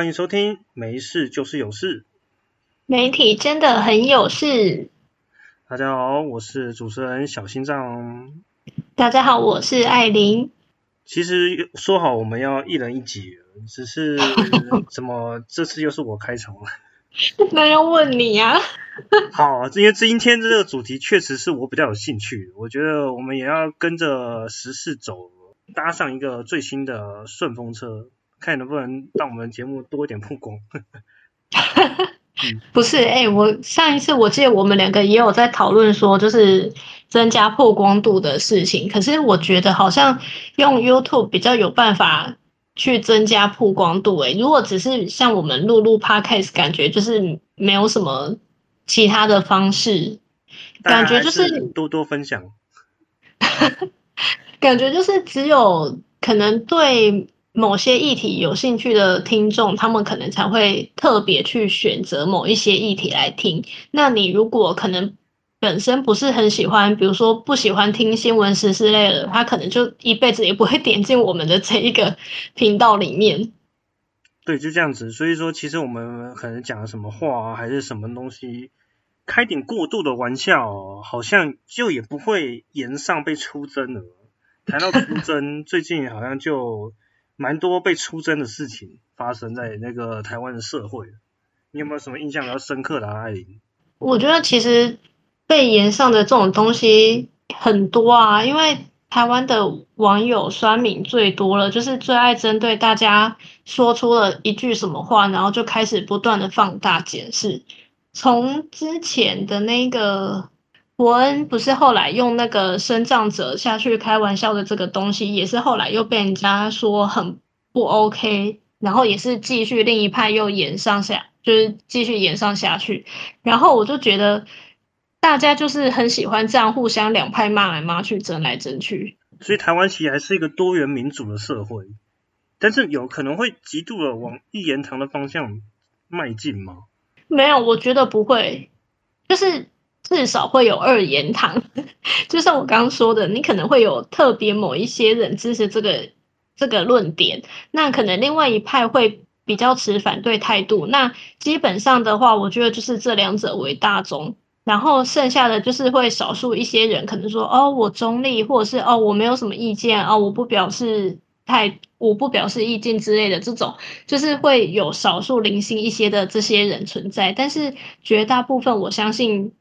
欢迎收听，没事就是有事。媒体真的很有事。大家好，我是主持人小心脏。大家好，我是艾琳。其实说好我们要一人一集，只是 怎么这次又是我开场了？那要问你呀。好，因为今天这个主题确实是我比较有兴趣，我觉得我们也要跟着时事走，搭上一个最新的顺风车，看能不能让我们节目多一点曝光。不是，哎，我上一次我记得我们两个也有在讨论说，就是增加曝光度的事情。可是我觉得好像用 YouTube 比较有办法去增加曝光度。哎，如果只是像我们录录 Podcast，感觉就是没有什么其他的方式，感觉就是多多分享。感觉就是只有可能对。某些议题有兴趣的听众，他们可能才会特别去选择某一些议题来听。那你如果可能本身不是很喜欢，比如说不喜欢听新闻时事类的，他可能就一辈子也不会点进我们的这一个频道里面。对，就这样子。所以说，其实我们可能讲什么话，还是什么东西，开点过度的玩笑，好像就也不会言上被出征了。谈到出征，最近好像就。蛮多被出征的事情发生在那个台湾的社会，你有没有什么印象比较深刻的啊？艾琳？我觉得其实被延上的这种东西很多啊，因为台湾的网友酸敏最多了，就是最爱针对大家说出了一句什么话，然后就开始不断的放大解释，从之前的那个。伯恩不是后来用那个生长者下去开玩笑的这个东西，也是后来又被人家说很不 OK，然后也是继续另一派又演上下，就是继续演上下去。然后我就觉得大家就是很喜欢这样互相两派骂来骂去，争来争去。所以台湾其实还是一个多元民主的社会，但是有可能会极度的往一言堂的方向迈进吗？没有，我觉得不会，就是。至少会有二言堂，就像我刚刚说的，你可能会有特别某一些人支持这个这个论点，那可能另外一派会比较持反对态度。那基本上的话，我觉得就是这两者为大宗，然后剩下的就是会少数一些人可能说哦，我中立，或者是哦，我没有什么意见哦，我不表示太，我不表示意见之类的这种，就是会有少数零星一些的这些人存在，但是绝大部分我相信。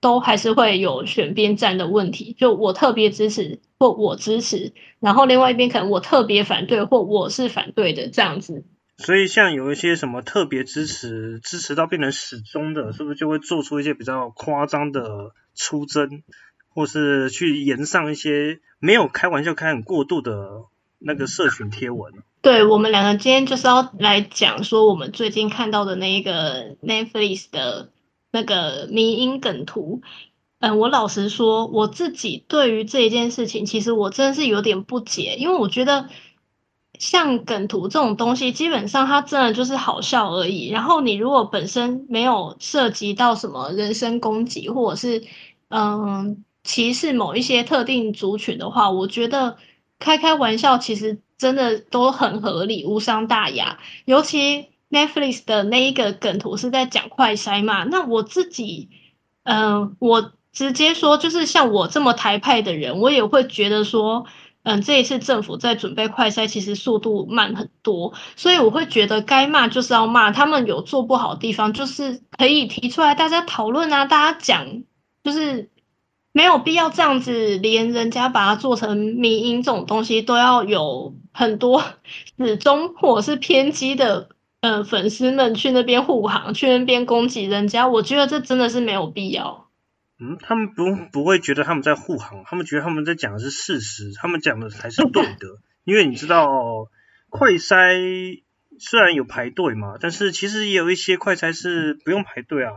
都还是会有选边站的问题，就我特别支持或我支持，然后另外一边可能我特别反对或我是反对的这样子。所以像有一些什么特别支持，支持到变成始终的，是不是就会做出一些比较夸张的出征，或是去延上一些没有开玩笑开很过度的那个社群贴文？对我们两个今天就是要来讲说我们最近看到的那一个 Netflix 的。那个迷因梗图，嗯，我老实说，我自己对于这一件事情，其实我真的是有点不解，因为我觉得像梗图这种东西，基本上它真的就是好笑而已。然后你如果本身没有涉及到什么人身攻击，或者是嗯歧视某一些特定族群的话，我觉得开开玩笑其实真的都很合理，无伤大雅，尤其。Netflix 的那一个梗图是在讲快筛嘛？那我自己，嗯，我直接说，就是像我这么台派的人，我也会觉得说，嗯，这一次政府在准备快筛，其实速度慢很多，所以我会觉得该骂就是要骂，他们有做不好的地方，就是可以提出来大家讨论啊，大家讲，就是没有必要这样子，连人家把它做成迷音这种东西，都要有很多 始终或者是偏激的。呃，粉丝们去那边护航，去那边攻击人家，我觉得这真的是没有必要。嗯，他们不不会觉得他们在护航，他们觉得他们在讲的是事实，他们讲的才是对的。因为你知道，快筛虽然有排队嘛，但是其实也有一些快筛是不用排队啊。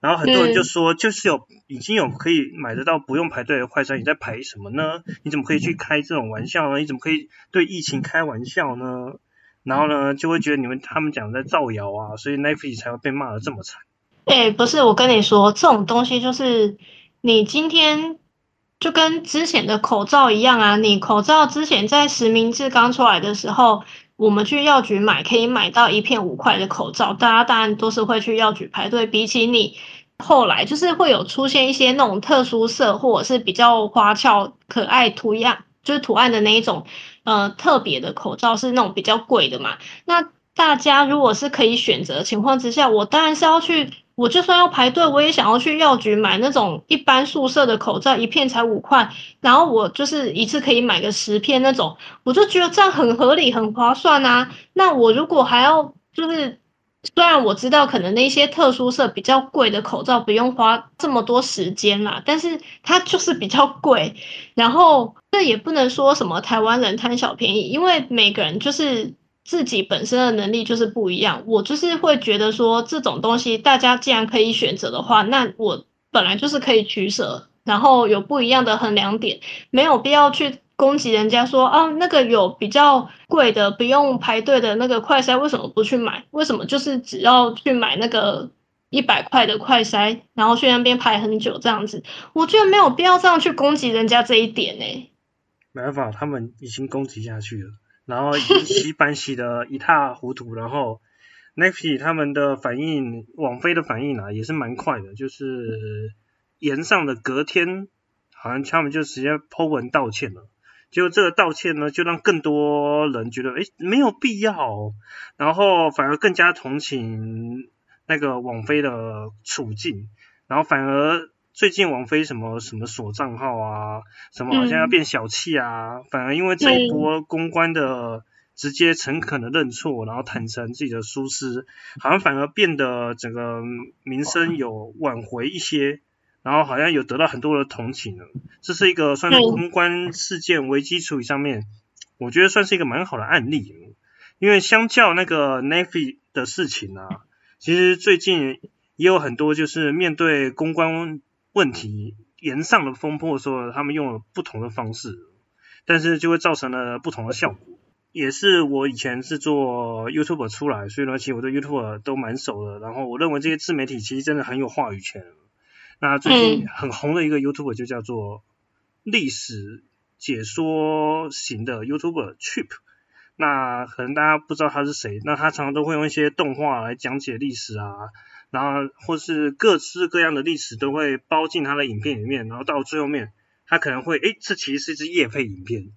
然后很多人就说，就是有已经有可以买得到不用排队的快筛，你在排什么呢？你怎么可以去开这种玩笑呢？你怎么可以对疫情开玩笑呢？然后呢，就会觉得你们他们讲在造谣啊，所以 Netflix 才会被骂的这么惨。哎，不是，我跟你说，这种东西就是你今天就跟之前的口罩一样啊，你口罩之前在实名制刚出来的时候，我们去药局买可以买到一片五块的口罩，大家当然都是会去药局排队。比起你后来就是会有出现一些那种特殊色或者是比较花俏可爱图样，就是图案的那一种，呃，特别的口罩是那种比较贵的嘛。那大家如果是可以选择情况之下，我当然是要去。我就算要排队，我也想要去药局买那种一般宿舍的口罩，一片才五块，然后我就是一次可以买个十片那种，我就觉得这样很合理、很划算啊。那我如果还要就是，虽然我知道可能那些特殊色比较贵的口罩不用花这么多时间啦，但是它就是比较贵，然后这也不能说什么台湾人贪小便宜，因为每个人就是。自己本身的能力就是不一样，我就是会觉得说这种东西，大家既然可以选择的话，那我本来就是可以取舍，然后有不一样的衡量点，没有必要去攻击人家说啊，那个有比较贵的不用排队的那个快筛，为什么不去买？为什么就是只要去买那个一百块的快筛，然后去那边排很久这样子？我觉得没有必要这样去攻击人家这一点呢。没办法，他们已经攻击下去了。然后洗版洗的一塌糊涂，然后 n e f i 他们的反应，网飞的反应啊，也是蛮快的，就是延上的隔天，好像他们就直接 po 文道歉了。结果这个道歉呢，就让更多人觉得，哎，没有必要，然后反而更加同情那个王菲的处境，然后反而。最近王菲什么什么锁账号啊，什么好像要变小气啊，反而因为这一波公关的直接诚恳的认错，然后坦诚自己的疏失，好像反而变得整个名声有挽回一些，然后好像有得到很多的同情了。这是一个算是公关事件危机处理上面，我觉得算是一个蛮好的案例。因为相较那个 Navy 的事情啊，其实最近也有很多就是面对公关。问题延上的风波的时候，他们用了不同的方式，但是就会造成了不同的效果。也是我以前是做 YouTube 出来，所以呢，其实我对 YouTube 都蛮熟的。然后我认为这些自媒体其实真的很有话语权。那最近很红的一个 YouTube 就叫做历史解说型的 YouTube Chip。那可能大家不知道他是谁，那他常常都会用一些动画来讲解历史啊。然后或是各式各样的历史都会包进他的影片里面，然后到最后面，他可能会，哎，这其实是一支叶配影片，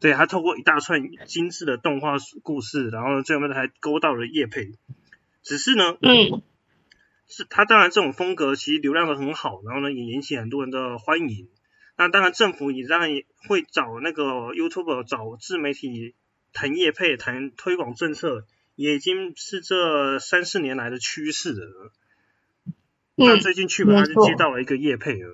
对他透过一大串精致的动画故事，然后最后面还勾到了叶配，只是呢，嗯，是他当然这种风格其实流量的很好，然后呢也引起很多人的欢迎，那当然政府也当然也会找那个 YouTube 找自媒体谈业配谈推广政策。也已经是这三四年来的趋势了。那最近去吧，他就接到了一个业配了，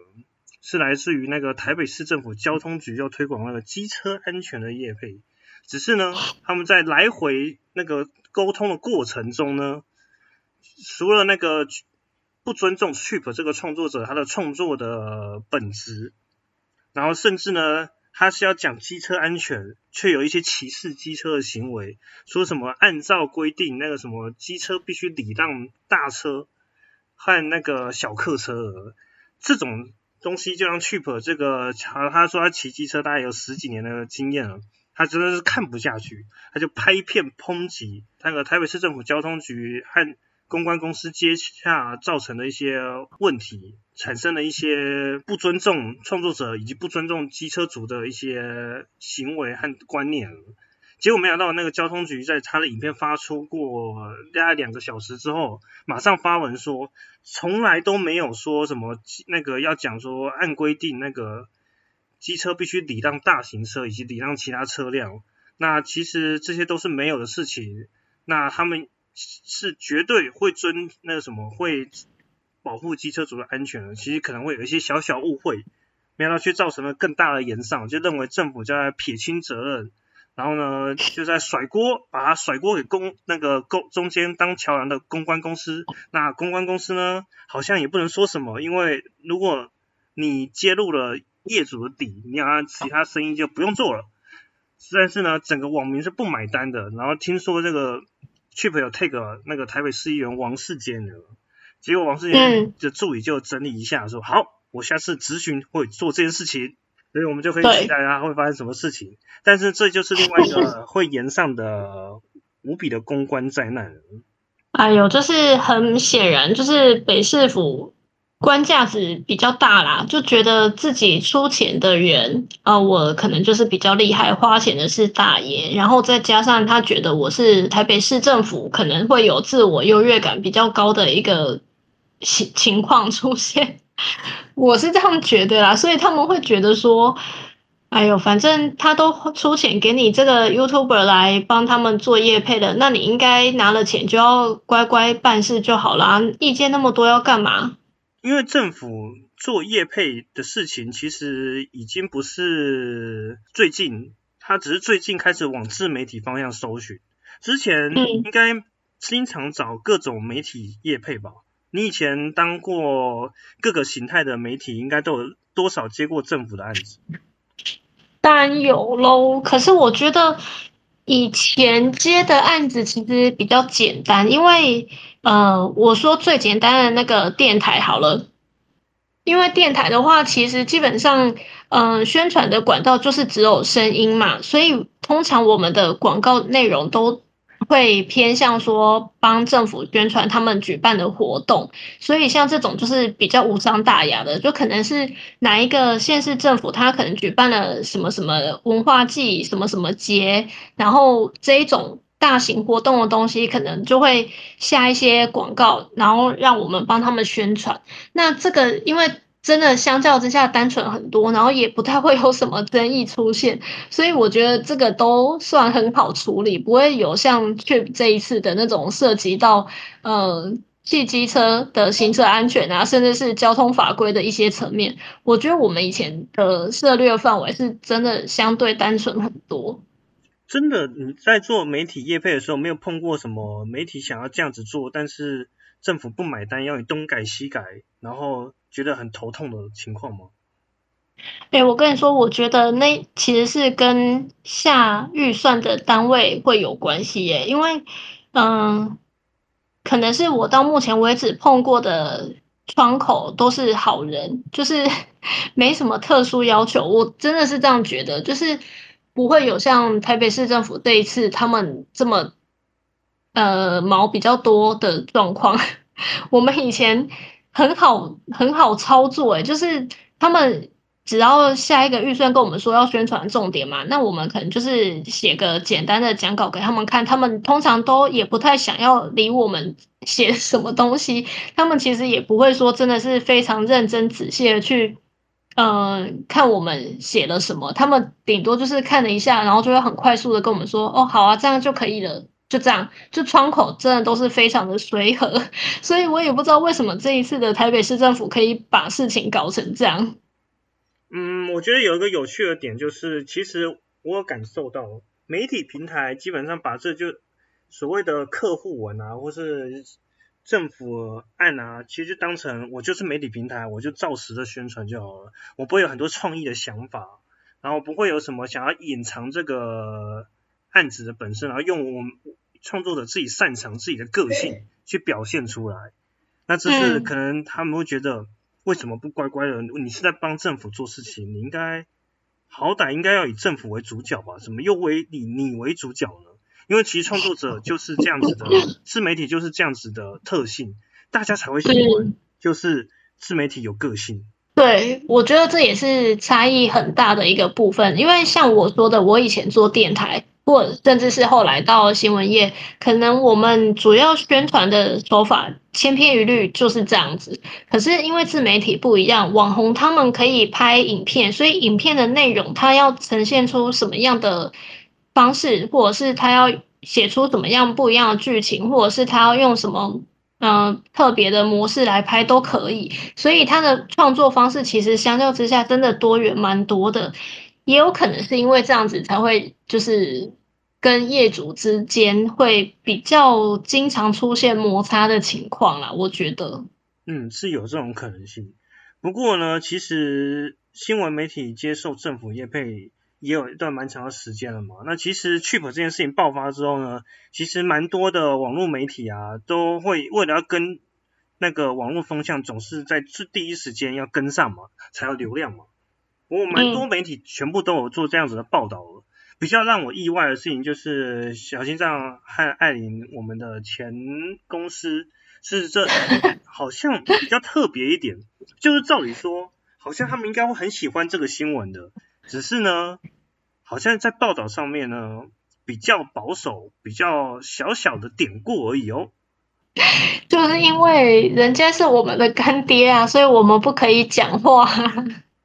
是来自于那个台北市政府交通局要推广那个机车安全的业配。只是呢，他们在来回那个沟通的过程中呢，除了那个不尊重 Trip 这个创作者他的创作的本质，然后甚至呢。他是要讲机车安全，却有一些歧视机车的行为，说什么按照规定那个什么机车必须礼让大车和那个小客车，这种东西就让 Chip 这个他他说他骑机车大概有十几年的经验了，他真的是看不下去，他就拍片抨击那个台北市政府交通局和。公关公司接洽造成的一些问题，产生了一些不尊重创作者以及不尊重机车族的一些行为和观念。结果没想到，那个交通局在他的影片发出过大概两个小时之后，马上发文说，从来都没有说什么那个要讲说按规定那个机车必须礼让大型车以及礼让其他车辆。那其实这些都是没有的事情。那他们。是绝对会遵那个什么会保护机车主的安全的，其实可能会有一些小小误会，没想到却造成了更大的延上，就认为政府在撇清责任，然后呢就在甩锅，把它甩锅给公那个公中间当桥梁的公关公司，那公关公司呢好像也不能说什么，因为如果你揭露了业主的底，你好像其他生意就不用做了，但是呢整个网民是不买单的，然后听说这个。Chip 有 take 那个台北市议员王世坚的，结果王世坚的助理就整理一下说，好，我下次咨询会做这件事情，所以我们就可以期待他会发生什么事情。但是这就是另外一个 会延上的无比的公关灾难了。哎呦，就是很显然，就是北市府官价值比较大啦，就觉得自己出钱的人，啊、我可能就是比较厉害，花钱的是大爷，然后再加上他觉得我是台北市政府，可能会有自我优越感比较高的一个情情况出现，我是这样觉得啦，所以他们会觉得说。哎呦，反正他都出钱给你这个 YouTuber 来帮他们做业配的，那你应该拿了钱就要乖乖办事就好啦。意见那么多要干嘛？因为政府做业配的事情，其实已经不是最近，他只是最近开始往自媒体方向搜寻。之前嗯应该经常找各种媒体业配吧？你以前当过各个形态的媒体，应该都有多少接过政府的案子？当然有喽，可是我觉得以前接的案子其实比较简单，因为呃，我说最简单的那个电台好了，因为电台的话，其实基本上嗯、宣传的管道就是只有声音嘛，所以通常我们的广告内容都会偏向说帮政府宣传他们举办的活动。所以像这种就是比较无伤大雅的，就可能是哪一个县市政府，他可能举办了什么什么文化季、什么什么节，然后这一种大型活动的东西，可能就会下一些广告，然后让我们帮他们宣传。那这个因为真的相较之下单纯很多，然后也不太会有什么争议出现，所以我觉得这个都算很好处理，不会有像 Trip 这一次的那种涉及到呃汽机车的行车安全啊，甚至是交通法规的一些层面。我觉得我们以前的涉猎范围是真的相对单纯很多。真的，你在做媒体业配的时候，没有碰过什么媒体想要这样子做，但是政府不买单，要你东改西改，然后觉得很头痛的情况吗？哎，我跟你说，我觉得那其实是跟下预算的单位会有关系耶，因为嗯，可能是我到目前为止碰过的窗口都是好人，就是 没什么特殊要求，我真的是这样觉得，就是不会有像台北市政府这一次他们这么呃毛比较多的状况。我们以前很好很好操作，诶，就是他们只要下一个预算跟我们说要宣传重点嘛，那我们可能就是写个简单的讲稿给他们看，他们通常都也不太想要理我们写什么东西，他们其实也不会说真的是非常认真仔细的去。嗯，看我们写了什么，他们顶多就是看了一下，然后就会很快速的跟我们说，哦，好啊，这样就可以了，就这样，就窗口真的都是非常的随和，所以我也不知道为什么这一次的台北市政府可以把事情搞成这样。嗯，我觉得有一个有趣的点就是，其实我有感受到媒体平台基本上把这就所谓的客户文啊，或是政府案啊，其实就当成我就是媒体平台，我就照实的宣传就好了，我不会有很多创意的想法，然后不会有什么想要隐藏这个案子的本身，然后用我创作者自己擅长自己的个性去表现出来。那这是嗯可能他们会觉得，为什么不乖乖的？你是在帮政府做事情，你应该好歹应该要以政府为主角吧？怎么又为你你为主角呢？因为其实创作者就是这样子的，自媒体就是这样子的特性，大家才会喜欢，嗯，就是自媒体有个性。对，我觉得这也是差异很大的一个部分，因为像我说的，我以前做电台，或甚至是后来到新闻业，可能我们主要宣传的手法千篇一律就是这样子。可是因为自媒体不一样，网红他们可以拍影片，所以影片的内容它要呈现出什么样的方式，或者是他要写出怎么样不一样的剧情，或者是他要用什么嗯、特别的模式来拍都可以。所以他的创作方式其实相较之下真的多元蛮多的，也有可能是因为这样子才会就是跟业主之间会比较经常出现摩擦的情况啦，我觉得。嗯，是有这种可能性。不过呢，其实新闻媒体接受政府业配也有一段蛮长的时间了嘛。那其实 Chip 这件事情爆发之后呢，其实蛮多的网络媒体啊，都会为了要跟那个网络风向，总是在最第一时间要跟上嘛，才有流量嘛。我蛮多媒体全部都有做这样子的报道。比较让我意外的事情就是小心脏和艾琳我们的前公司是这 好像比较特别一点，就是照理说好像他们应该会很喜欢这个新闻的，只是呢好像在报道上面呢比较保守，比较小小的典故而已哦。就是因为人家是我们的干爹啊，所以我们不可以讲话。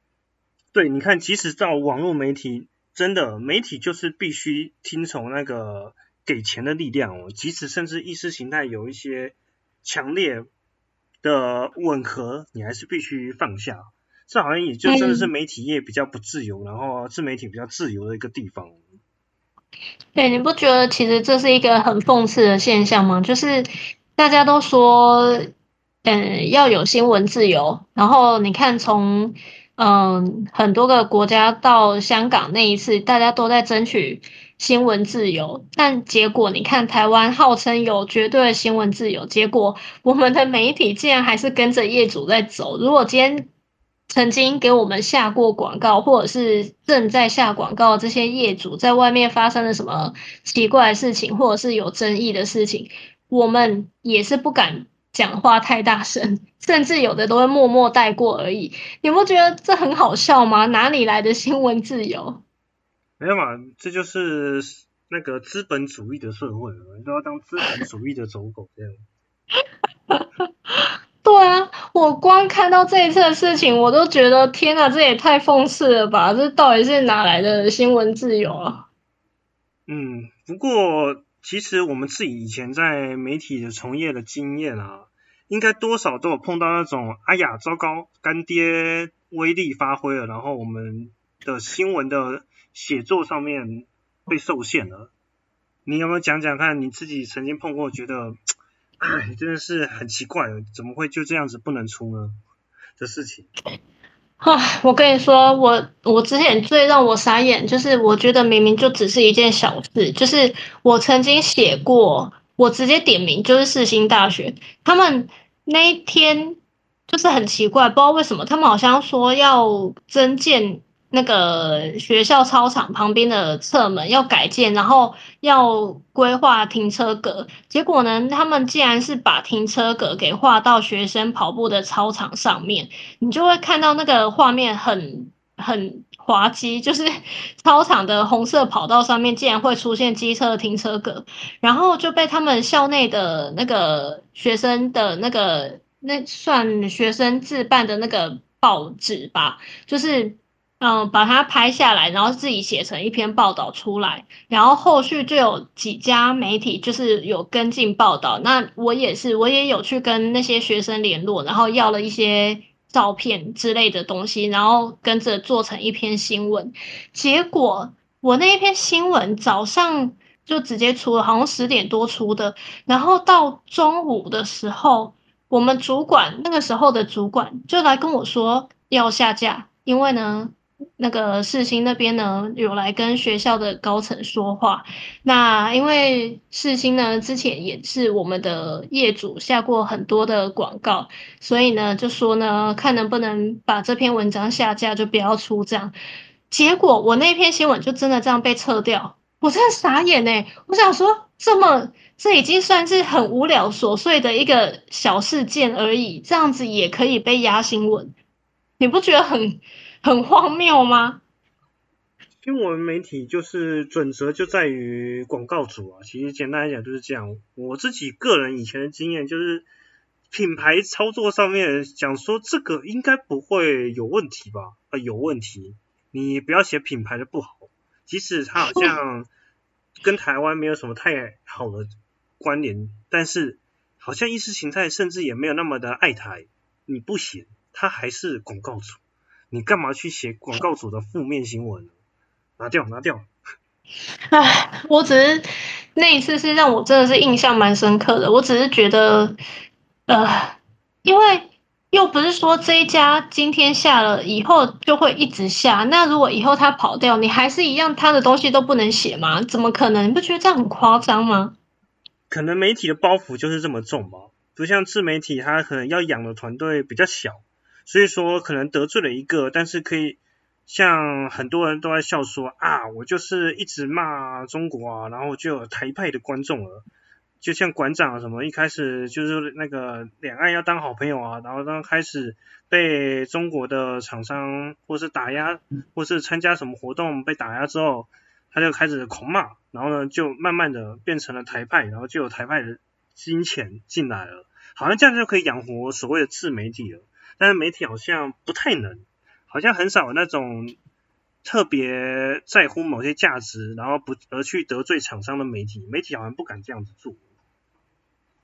对，你看，即使到网络媒体。真的，媒体就是必须听从那个给钱的力量哦。即使甚至意识形态有一些强烈的吻合，你还是必须放下。这好像也就真的是媒体业比较不自由，然后自媒体比较自由的一个地方。对，你不觉得其实这是一个很讽刺的现象吗？就是大家都说，嗯，要有新闻自由，然后你看从。嗯，很多个国家到香港那一次，大家都在争取新闻自由，但结果你看，台湾号称有绝对的新闻自由，结果我们的媒体竟然还是跟着业主在走。如果今天曾经给我们下过广告，或者是正在下广告这些业主，在外面发生了什么奇怪的事情，或者是有争议的事情，我们也是不敢。讲话太大声，甚至有的都会默默带过而已。你不觉得这很好笑吗？哪里来的新闻自由？没有嘛，这就是那个资本主义的社会你，都要当资本主义的走狗这样。对啊，我光看到这一次的事情，我都觉得天哪，这也太讽刺了吧！这到底是哪来的新闻自由啊？嗯，不过。其实我们自己以前在媒体的从业的经验啊，应该多少都有碰到那种，哎呀，糟糕，干爹威力发挥了，然后我们的新闻的写作上面被受限了。你有没有讲讲看你自己曾经碰过，觉得，哎，真的是很奇怪，怎么会就这样子不能出呢的事情？唉，我跟你说，我我之前最让我傻眼，就是我觉得明明就只是一件小事，就是我曾经写过，我直接点名就是世新大学，他们那一天就是很奇怪，不知道为什么，他们好像说要增建。那个学校操场旁边的侧门要改建，然后要规划停车格。结果呢，他们竟然是把停车格给画到学生跑步的操场上面，你就会看到那个画面很很滑稽，就是操场的红色跑道上面竟然会出现机车停车格，然后就被他们校内的那个学生的那个那算学生自办的那个报纸吧，就是。嗯，把它拍下来，然后自己写成一篇报道出来，然后后续就有几家媒体就是有跟进报道。那我也是，我也有去跟那些学生联络，然后要了一些照片之类的东西，然后跟着做成一篇新闻。结果我那一篇新闻早上就直接出了，好像十点多出的，然后到中午的时候，我们主管那个时候的主管就来跟我说要下架，因为呢。那个世新那边呢，有来跟学校的高层说话。那因为世新呢，之前也是我们的业主下过很多的广告，所以呢，就说呢，看能不能把这篇文章下架，就不要出这样。结果我那篇新闻就真的这样被撤掉，我真的傻眼哎！我想说，这么这已经算是很无聊琐碎的一个小事件而已，这样子也可以被压新闻，你不觉得很？很荒谬吗？新闻媒体就是准则就在于广告主啊，其实简单来讲就是这样。我自己个人以前的经验就是，品牌操作上面讲说这个应该不会有问题吧？啊，有问题，你不要写品牌的不好，即使它好像跟台湾没有什么太好的关联，但是好像意识形态甚至也没有那么的爱台，你不写，它还是广告主。你干嘛去写广告主的负面新闻？拿掉，拿掉。唉，我只是那一次是让我真的是印象蛮深刻的。我只是觉得，呃，因为又不是说这一家今天下了以后就会一直下。那如果以后他跑掉，你还是一样，他的东西都不能写吗？怎么可能？你不觉得这样很夸张吗？可能媒体的包袱就是这么重吧。不像自媒体，他可能要养的团队比较小。所以说可能得罪了一个，但是可以像很多人都在笑说啊，我就是一直骂中国啊，然后就有台派的观众了。就像馆长什么一开始就是那个两岸要当好朋友啊，然后刚开始被中国的厂商或是打压，或是参加什么活动被打压之后，他就开始狂骂，然后呢就慢慢的变成了台派，然后就有台派的金钱进来了，好像这样就可以养活所谓的自媒体了。但是媒体好像不太能，好像很少有那种特别在乎某些价值，然后不而去得罪厂商的媒体，媒体好像不敢这样子做。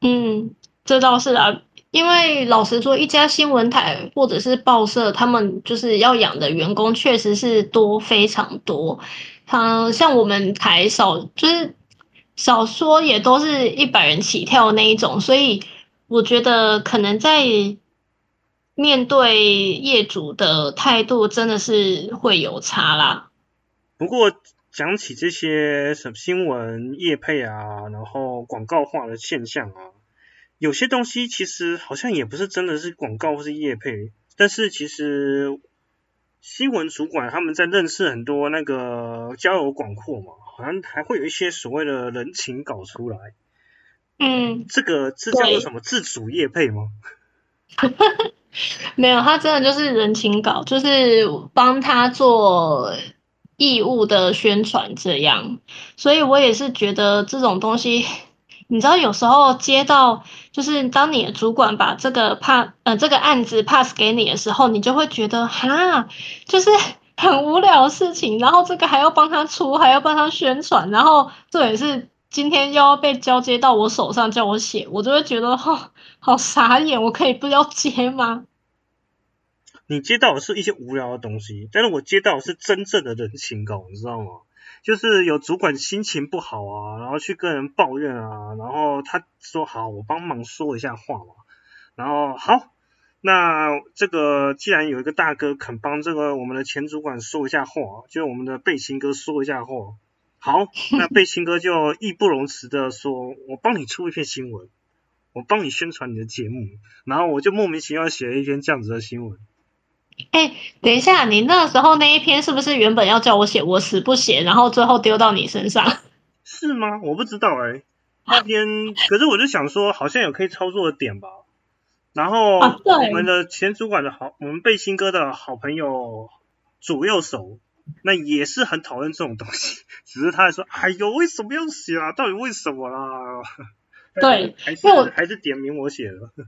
嗯，这倒是啊，因为老实说，一家新闻台或者是报社，他们就是要养的员工确实是多非常多。嗯，像我们台少就是少说也都是一百人起跳那一种，所以我觉得可能在面对业主的态度真的是会有差啦。不过讲起这些什么新闻业配啊，然后广告化的现象啊。有些东西其实好像也不是真的是广告或是业配，但是其实新闻主管他们在认识很多那个交友广阔嘛，好像还会有一些所谓的人情搞出来。嗯，这个这叫做什么自主业配吗？没有，他真的就是人情稿，就是帮他做义务的宣传这样，所以我也是觉得这种东西。你知道有时候接到就是当你的主管把这个 pass 呃这个案子 pass 给你的时候，你就会觉得哈，就是 很无聊的事情，然后这个还要帮他出，还要帮他宣传，然后这也是今天又要被交接到我手上叫我写，我就会觉得哈好傻眼，我可以不要接吗？你接到的是一些无聊的东西，但是我接到的是真正的人情稿，你知道吗？就是有主管心情不好啊，然后去跟人抱怨啊，然后他说好，我帮忙说一下话嘛，然后好，那这个既然有一个大哥肯帮这个我们的前主管说一下话，就我们的贝星哥说一下话，好，那贝星哥就义不容辞的说，我帮你出一篇新闻，我帮你宣传你的节目，然后我就莫名其妙写了一篇这样子的新闻。哎，等一下，你那时候那一篇是不是原本要叫我写，我死不写，然后最后丢到你身上？是吗？我不知道哎。那篇，可是我就想说，好像有可以操作的点吧。然后我们的前主管的好，我们背心哥的好朋友左右手，那也是很讨厌这种东西。只是他还说，哎呦，为什么要写啊？到底为什么啦？对，还是还是点名我写的。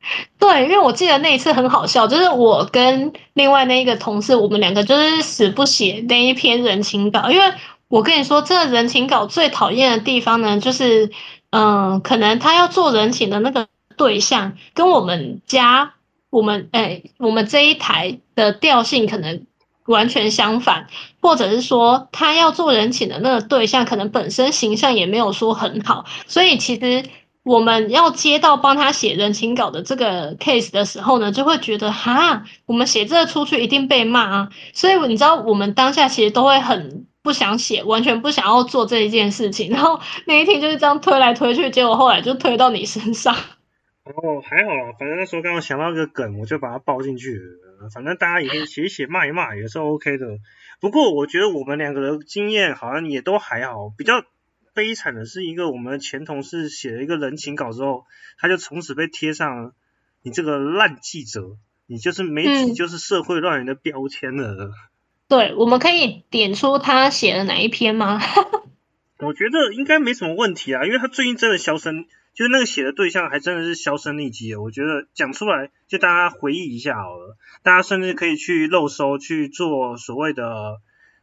对，因为我记得那一次很好笑，就是我跟另外那一个同事，我们两个就是死不写那一篇人情稿，因为我跟你说，这个人情稿最讨厌的地方呢，就是嗯，可能他要做人情的那个对象跟我们家我们哎，我们这一台的调性可能完全相反，或者是说他要做人情的那个对象，可能本身形象也没有说很好，所以其实。我们要接到帮他写人情稿的这个 case 的时候呢，就会觉得哈，我们写这个出去一定被骂啊，所以你知道我们当下其实都会很不想写，完全不想要做这一件事情，然后那一天就是这样推来推去，结果后来就推到你身上。哦，还好啦，反正那时候刚刚想到一个梗，我就把它包进去了。反正大家也可以写一写骂一骂也是 OK 的。不过我觉得我们两个的经验好像也都还好，比较。悲惨的是一个我们的前同事写了一个人情稿之后，他就从此被贴上你这个烂记者，你就是媒体就是社会乱源的标签了。对，我们可以点出他写的哪一篇吗？我觉得应该没什么问题啊，因为他最近真的销声，就那个写的对象还真的是销声匿迹我觉得讲出来就大家回忆一下好了，大家甚至可以去漏搜去做所谓的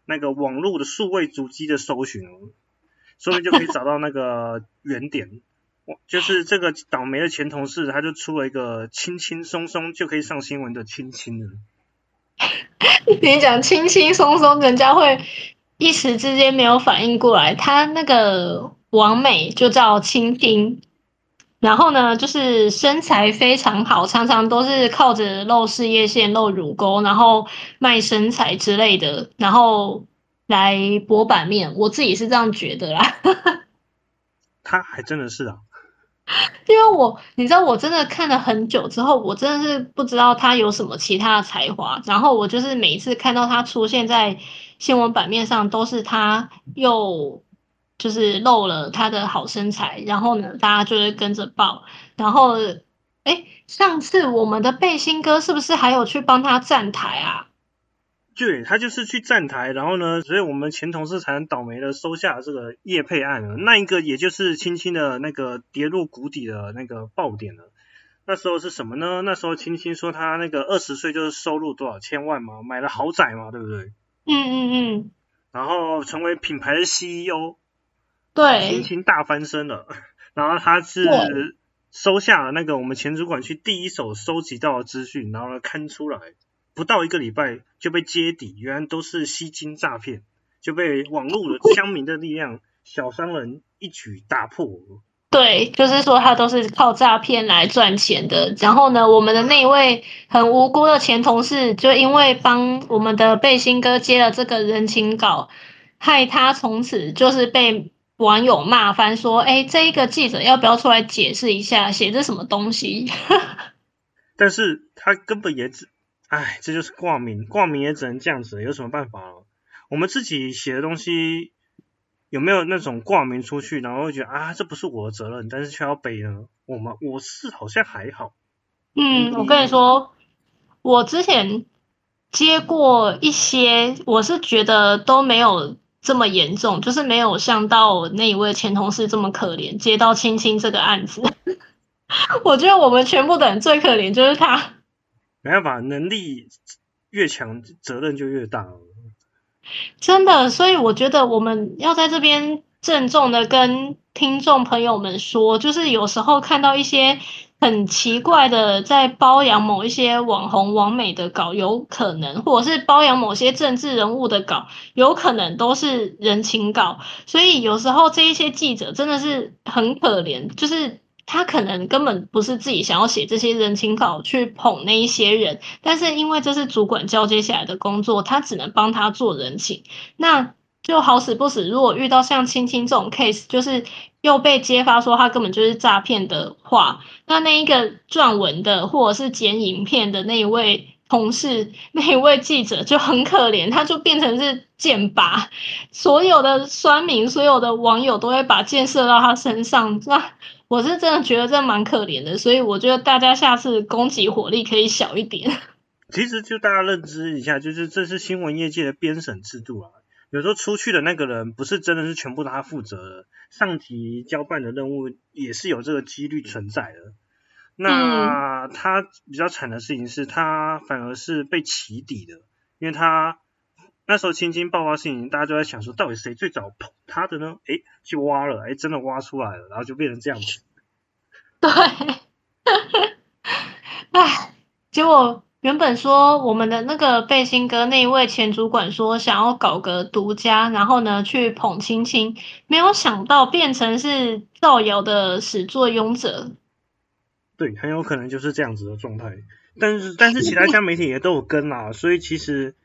那个网络的数位足迹的搜寻。所以就可以找到那个原点，就是这个倒霉的前同事，他就出了一个轻轻松松就可以上新闻的亲亲了。你讲轻轻松松，人家会一时之间没有反应过来。他那个王美就叫青青，然后呢，就是身材非常好，常常都是靠着露事业线、露乳沟，然后卖身材之类的，然后。来博版面，我自己是这样觉得啦。他还真的是啊。因为我你知道，我真的看了很久之后，我真的是不知道他有什么其他的才华。然后我就是每一次看到他出现在新闻版面上，都是他又就是露了他的好身材，然后呢，大家就会跟着爆。然后，哎，上次我们的背心哥是不是还有去帮他站台啊？对他就是去站台，然后呢，所以我们前同事才能倒霉的收下这个叶配案了。那一个也就是轻轻的那个跌入谷底的那个爆点了。那时候是什么呢？那时候青青说他那个二十岁就是收入多少千万嘛，买了豪宅嘛，对不对？嗯嗯嗯。然后成为品牌的 CEO，对，青青大翻身了。然后他是收下了那个我们前主管去第一手收集到的资讯，然后呢刊出来。不到一个礼拜就被揭底，原来都是吸金诈骗，就被网络的乡民的力量、小商人一举打破。对，就是说他都是靠诈骗来赚钱的。然后呢，我们的那一位很无辜的前同事，就因为帮我们的背心哥接了这个人情稿，害他从此就是被网友骂翻，说：“哎，这一个记者要不要出来解释一下，写这什么东西？” 但是他根本也只。哎，这就是挂名，挂名也只能这样子，有什么办法？我们自己写的东西有没有那种挂名出去，然后会觉得啊，这不是我的责任，但是却要背呢？我们我是好像还好。嗯，我跟你说，我之前接过一些，我是觉得都没有这么严重，就是没有像到那一位前同事这么可怜，接到青青这个案子，我觉得我们全部的人最可怜就是他。没办法，能力越强，责任就越大。真的，所以我觉得我们要在这边郑重的跟听众朋友们说，就是有时候看到一些很奇怪的在包养某一些网红、网美的稿，有可能，或者是包养某些政治人物的稿，有可能都是人情稿。所以有时候这一些记者真的是很可怜，就是。他可能根本不是自己想要写这些人情稿去捧那一些人，但是因为这是主管交接下来的工作，他只能帮他做人情。那就好死不死，如果遇到像青青这种 case，就是又被揭发说他根本就是诈骗的话，那那一个撰文的或者是剪影片的那一位同事、那一位记者就很可怜，他就变成是箭靶，所有的酸民、所有的网友都会把箭射到他身上，那。我是真的觉得这蛮可怜的，所以我觉得大家下次攻击火力可以小一点。其实就大家认知一下，就是这是新闻业界的编审制度啊。有时候出去的那个人不是真的是全部他负责的，上级交办的任务也是有这个几率存在的。那他比较惨的事情是他反而是被起底的，因为他那时候青青爆发事情，大家就在想说，到底谁最早捧他的呢？诶，去挖了，诶，真的挖出来了，然后就变成这样子。对，哎，结果原本说我们的那个背心哥那一位前主管说想要搞个独家，然后呢去捧青青，没有想到变成是造谣的始作俑者。对，很有可能就是这样子的状态。但是但是其他家媒体也都有跟啦，所以其实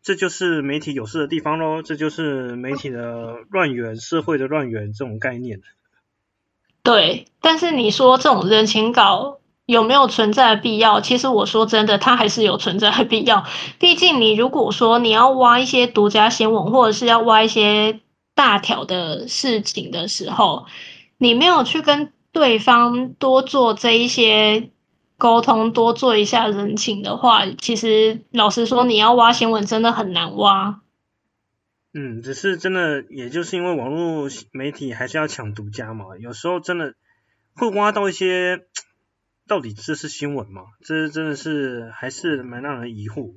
这就是媒体有事的地方喽，这就是媒体的乱源，社会的乱源这种概念。对，但是你说这种人情稿有没有存在的必要？其实我说真的，它还是有存在的必要。毕竟你如果说你要挖一些独家新闻，或者是要挖一些大条的事情的时候，你没有去跟对方多做这一些沟通，多做一下人情的话，其实老实说，你要挖新闻真的很难挖。嗯，只是真的，也就是因为网络媒体还是要抢独家嘛，有时候真的会挖到一些，到底这是新闻吗？这真的是还是蛮让人疑惑。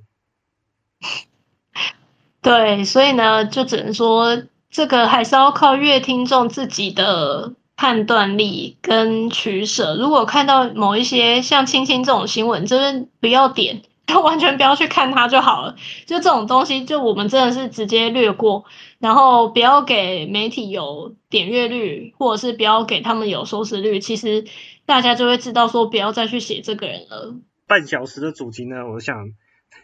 对，所以呢，就只能说这个还是要靠乐听众自己的判断力跟取舍。如果看到某一些像青青这种新闻，真的不要点。就 完全不要去看它就好了，就这种东西，就我们真的是直接略过，然后不要给媒体有点阅率，或者是不要给他们有收视率，其实大家就会知道说不要再去写这个人了。半小时的主题呢，我想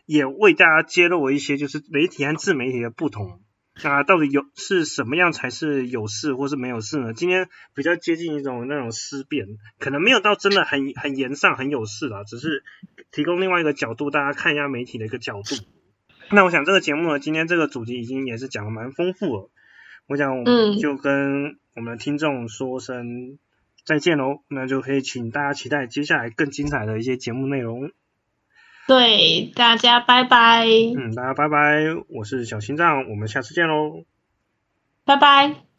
也为大家揭露一些就是媒体和自媒体的不同。那到底有是什么样才是有事或是没有事呢？今天比较接近一种那种思辨，可能没有到真的很很严上很有事啦，只是提供另外一个角度，大家看一下媒体的一个角度。那我想这个节目呢，今天这个主题已经也是讲的蛮丰富了，我想我们就跟我们的听众说声再见喽，那就可以请大家期待接下来更精彩的一些节目内容。对，大家拜拜。嗯，大家拜拜，我是小心脏，我们下次见喽。拜拜。